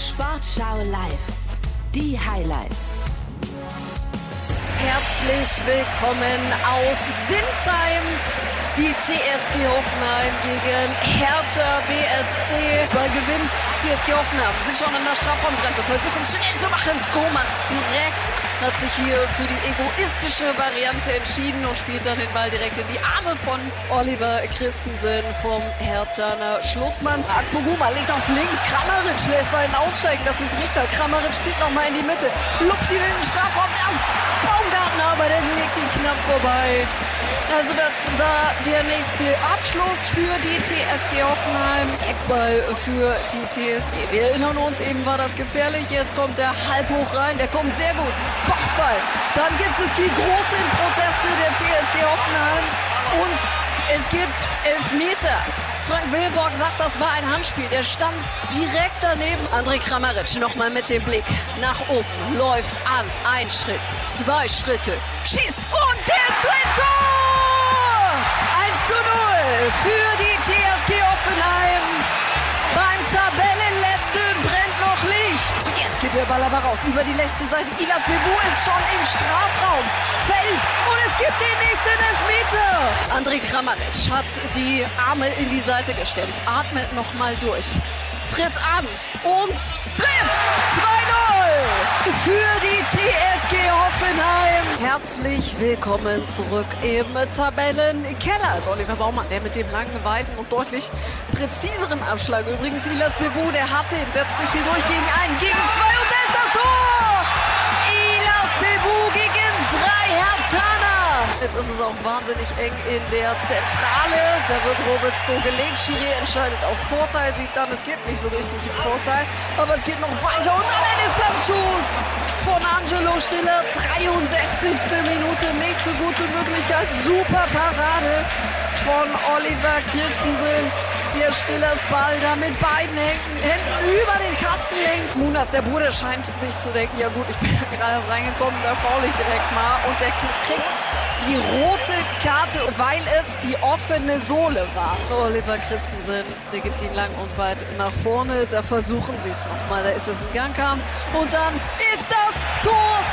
Sportschau live. Die Highlights. Herzlich willkommen aus Sinsheim. Die TSG Hoffenheim gegen Hertha BSC. Bei Gewinn TSG Hoffenheim sind schon an der Strafraumgrenze, versuchen schnell zu machen. Sko macht's direkt, hat sich hier für die egoistische Variante entschieden und spielt dann den Ball direkt in die Arme von Oliver Christensen vom Herthaner Schlussmann. Akpoguma legt auf links, Kramaric lässt einen aussteigen, das ist Richter. Kramaric zieht nochmal in die Mitte, luft ihn in den Strafraum, das Baumgartner, aber knapp vorbei. Also das war der nächste Abschluss für die TSG Hoffenheim. Eckball für die TSG. Wir erinnern uns, eben war das gefährlich. Jetzt kommt der halb hoch rein. Der kommt sehr gut. Kopfball. Dann gibt es die großen Proteste der TSG Hoffenheim. Und es gibt Elfmeter. Frank Wilborg sagt, das war ein Handspiel. Der stand direkt daneben. André Kramaric nochmal mit dem Blick nach oben. Läuft an. Ein Schritt, zwei Schritte. Schießt und der. Tor! 1 zu 0 für die TSG Offenheim. Beim Tabellenletzten geht der Ball aber raus über die rechte Seite. Ilas Bebu ist schon im Strafraum. Fällt und es gibt den nächsten Elfmeter. André Kramaric hat die Arme in die Seite gestemmt. Atmet nochmal durch. Tritt an und trifft 2-0 für die TSG Hoffenheim. Herzlich willkommen zurück im Tabellenkeller. Oliver Baumann, der mit dem langen, weiten und deutlich präziseren Abschlag. Übrigens Ilas Bebu, der hat den, setzt sich hier durch gegen einen, gegen zwei und da ist das Tor! Ilas Bebu gegen drei Hertaner. Jetzt ist es auch wahnsinnig eng in der Zentrale. Da wird Robitsko gelegt. Schiri entscheidet auf Vorteil, sieht dann, es geht nicht so richtig im Vorteil. Aber es geht noch weiter und dann ein Distanzschuss von Angelo Stiller. 63. Minute, nächste gute Möglichkeit. Super Parade von Oliver Christensen der Stillers Ball da mit beiden Händen, Händen über den Kasten lenkt. Munas, der Bruder, scheint sich zu denken, ja gut, ich bin ja gerade erst reingekommen, da faul ich direkt mal. Und der kriegt die rote Karte, weil es die offene Sohle war. Oliver Christensen, der gibt ihn lang und weit nach vorne. Da versuchen sie es nochmal. Da ist es in Gangkam. Und dann ist das Tor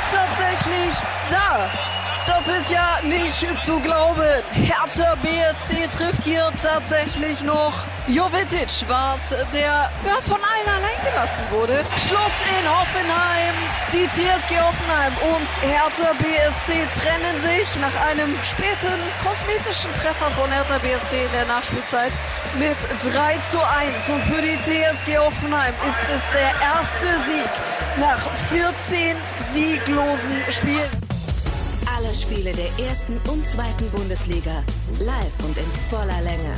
da. Das ist ja nicht zu glauben. Hertha BSC trifft hier tatsächlich noch. Jovetic war es, der ja, von allen allein gelassen wurde. Schluss in Hoffenheim. Die TSG Hoffenheim und Hertha BSC trennen sich nach einem späten kosmetischen Treffer von Hertha BSC in der Nachspielzeit mit 3 zu 1. Und für die TSG Hoffenheim ist es der erste Sieg nach 14 sieglosen Spielen. Alle Spiele der ersten und zweiten Bundesliga live und in voller Länge.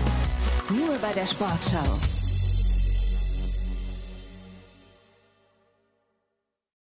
Nur bei der Sportschau.